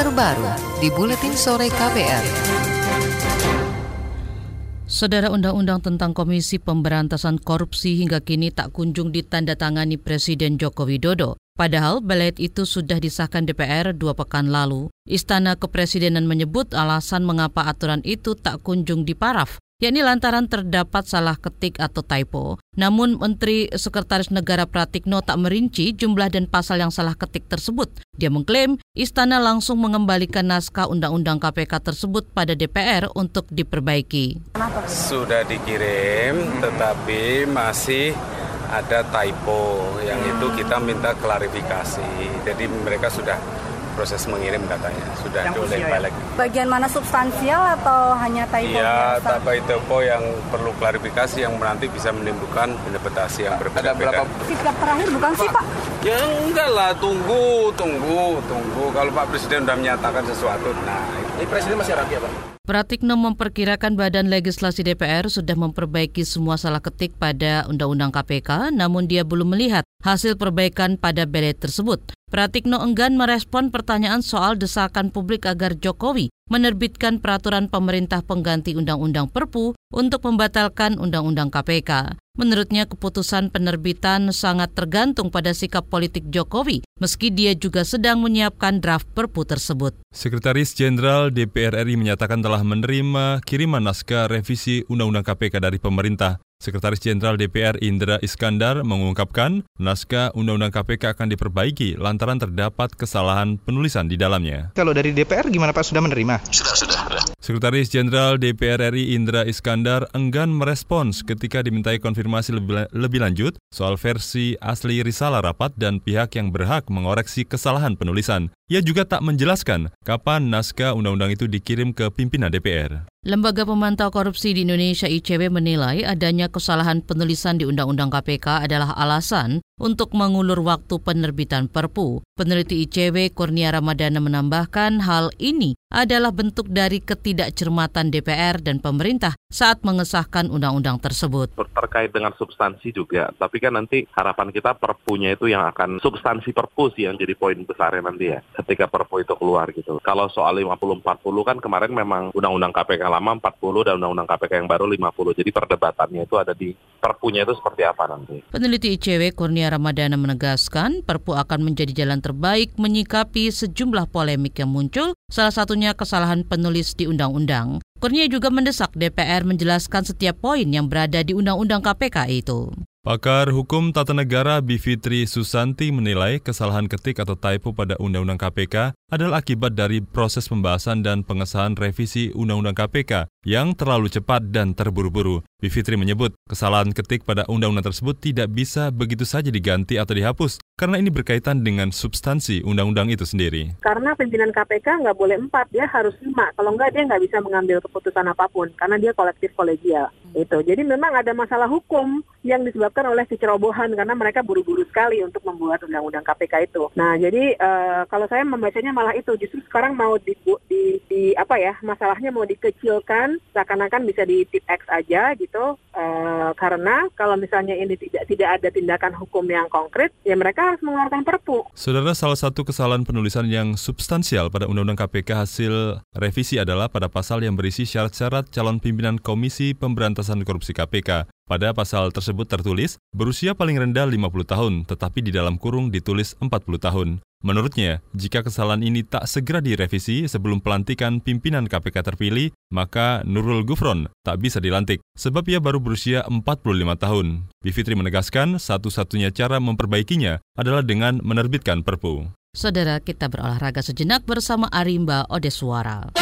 terbaru di Buletin Sore KPR. Saudara Undang-Undang tentang Komisi Pemberantasan Korupsi hingga kini tak kunjung ditandatangani Presiden Joko Widodo. Padahal belet itu sudah disahkan DPR dua pekan lalu. Istana Kepresidenan menyebut alasan mengapa aturan itu tak kunjung diparaf yakni lantaran terdapat salah ketik atau typo. Namun Menteri Sekretaris Negara Pratikno tak merinci jumlah dan pasal yang salah ketik tersebut. Dia mengklaim istana langsung mengembalikan naskah Undang-Undang KPK tersebut pada DPR untuk diperbaiki. Sudah dikirim, tetapi masih ada typo yang itu kita minta klarifikasi. Jadi mereka sudah proses mengirim katanya sudah oleh balik. Bagian mana substansial atau hanya typo Iya, biasa? typo yang perlu klarifikasi yang nanti bisa menimbulkan interpretasi yang berbeda-beda. Sikap terakhir bukan sih Pak? Ya enggak lah, tunggu, tunggu, tunggu. Kalau Pak Presiden sudah menyatakan sesuatu, nah ini Presiden masih rapi ya Pak? Pratikno memperkirakan Badan Legislasi DPR sudah memperbaiki semua salah ketik pada Undang-Undang KPK, namun dia belum melihat hasil perbaikan pada belet tersebut. Pratikno enggan merespon pertanyaan soal desakan publik agar Jokowi menerbitkan peraturan pemerintah pengganti Undang-Undang Perpu untuk membatalkan Undang-Undang KPK. Menurutnya keputusan penerbitan sangat tergantung pada sikap politik Jokowi, meski dia juga sedang menyiapkan draft Perpu tersebut. Sekretaris Jenderal DPR RI menyatakan telah menerima kiriman naskah revisi Undang-Undang KPK dari pemerintah. Sekretaris Jenderal DPR Indra Iskandar mengungkapkan naskah Undang-Undang KPK akan diperbaiki lantaran terdapat kesalahan penulisan di dalamnya. Kalau dari DPR gimana Pak sudah menerima? Sudah, sudah, sudah. Sekretaris Jenderal DPR RI Indra Iskandar enggan merespons ketika dimintai konfirmasi lebih, lanjut soal versi asli risalah rapat dan pihak yang berhak mengoreksi kesalahan penulisan. Ia juga tak menjelaskan kapan naskah undang-undang itu dikirim ke pimpinan DPR. Lembaga Pemantau Korupsi di Indonesia ICW menilai adanya kesalahan penulisan di Undang-Undang KPK adalah alasan untuk mengulur waktu penerbitan Perpu. Peneliti ICW Kurnia Ramadana menambahkan hal ini adalah bentuk dari ketidakcermatan DPR dan pemerintah saat mengesahkan undang-undang tersebut. Terkait dengan substansi juga, tapi kan nanti harapan kita perpunya itu yang akan substansi perpu sih yang jadi poin besarnya nanti ya, ketika perpu itu keluar gitu. Kalau soal 50-40 kan kemarin memang undang-undang KPK lama 40 dan undang-undang KPK yang baru 50, jadi perdebatannya itu ada di perpunya itu seperti apa nanti. Peneliti ICW Kurnia Ramadana menegaskan perpu akan menjadi jalan terbaik menyikapi sejumlah polemik yang muncul, salah satunya kesalahan penulis di undang-undang. Kurnia juga mendesak DPR menjelaskan setiap poin yang berada di Undang-Undang KPK itu. Pakar Hukum Tata Negara Bivitri Susanti menilai kesalahan ketik atau typo pada Undang-Undang KPK adalah akibat dari proses pembahasan dan pengesahan revisi Undang-Undang KPK yang terlalu cepat dan terburu-buru. Bivitri menyebut kesalahan ketik pada undang-undang tersebut tidak bisa begitu saja diganti atau dihapus karena ini berkaitan dengan substansi undang-undang itu sendiri. Karena pimpinan KPK nggak boleh empat, dia harus lima. Kalau nggak dia nggak bisa mengambil keputusan apa pun karena dia kolektif kolegial. Itu. Jadi memang ada masalah hukum yang disebabkan oleh kecerobohan karena mereka buru-buru sekali untuk membuat undang-undang KPK itu. Nah, jadi uh, kalau saya membacanya malah itu justru sekarang mau di, di, di apa ya masalahnya mau dikecilkan seakan-akan bisa di tip X aja gitu uh, karena kalau misalnya ini tidak tidak ada tindakan hukum yang konkret ya mereka harus mengeluarkan perpu. Saudara salah satu kesalahan penulisan yang substansial pada Undang-Undang KPK hasil revisi adalah pada pasal yang berisi syarat-syarat calon pimpinan Komisi Pemberantasan Korupsi KPK. Pada pasal tersebut tertulis berusia paling rendah 50 tahun, tetapi di dalam kurung ditulis 40 tahun. Menurutnya, jika kesalahan ini tak segera direvisi sebelum pelantikan pimpinan KPK terpilih, maka Nurul Gufron tak bisa dilantik, sebab ia baru berusia 45 tahun. Bivitri menegaskan satu-satunya cara memperbaikinya adalah dengan menerbitkan perpu. Saudara kita berolahraga sejenak bersama Arimba Odeswara.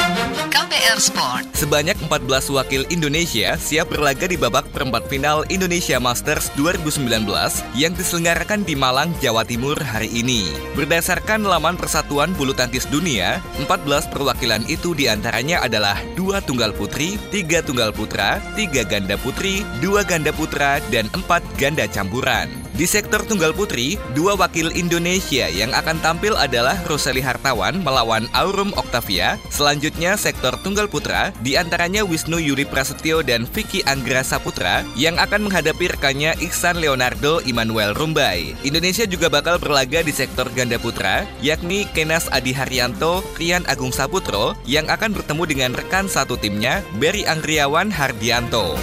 KPR Sport. Sebanyak 14 wakil Indonesia siap berlaga di babak perempat final Indonesia Masters 2019 yang diselenggarakan di Malang, Jawa Timur hari ini. Berdasarkan laman Persatuan Bulu Tangkis Dunia, 14 perwakilan itu di antaranya adalah dua tunggal putri, tiga tunggal putra, tiga ganda putri, dua ganda putra, dan empat ganda campuran. Di sektor tunggal putri, dua wakil Indonesia yang akan tampil adalah Roseli Hartawan melawan Aurum Octavia. Selanjutnya sektor tunggal putra, di antaranya Wisnu Yuri Prasetyo dan Vicky Anggra Saputra yang akan menghadapi rekannya Iksan Leonardo Immanuel Rumbai. Indonesia juga bakal berlaga di sektor ganda putra, yakni Kenas Adi Haryanto, Rian Agung Saputro yang akan bertemu dengan rekan satu timnya, Berry Anggriawan Hardianto.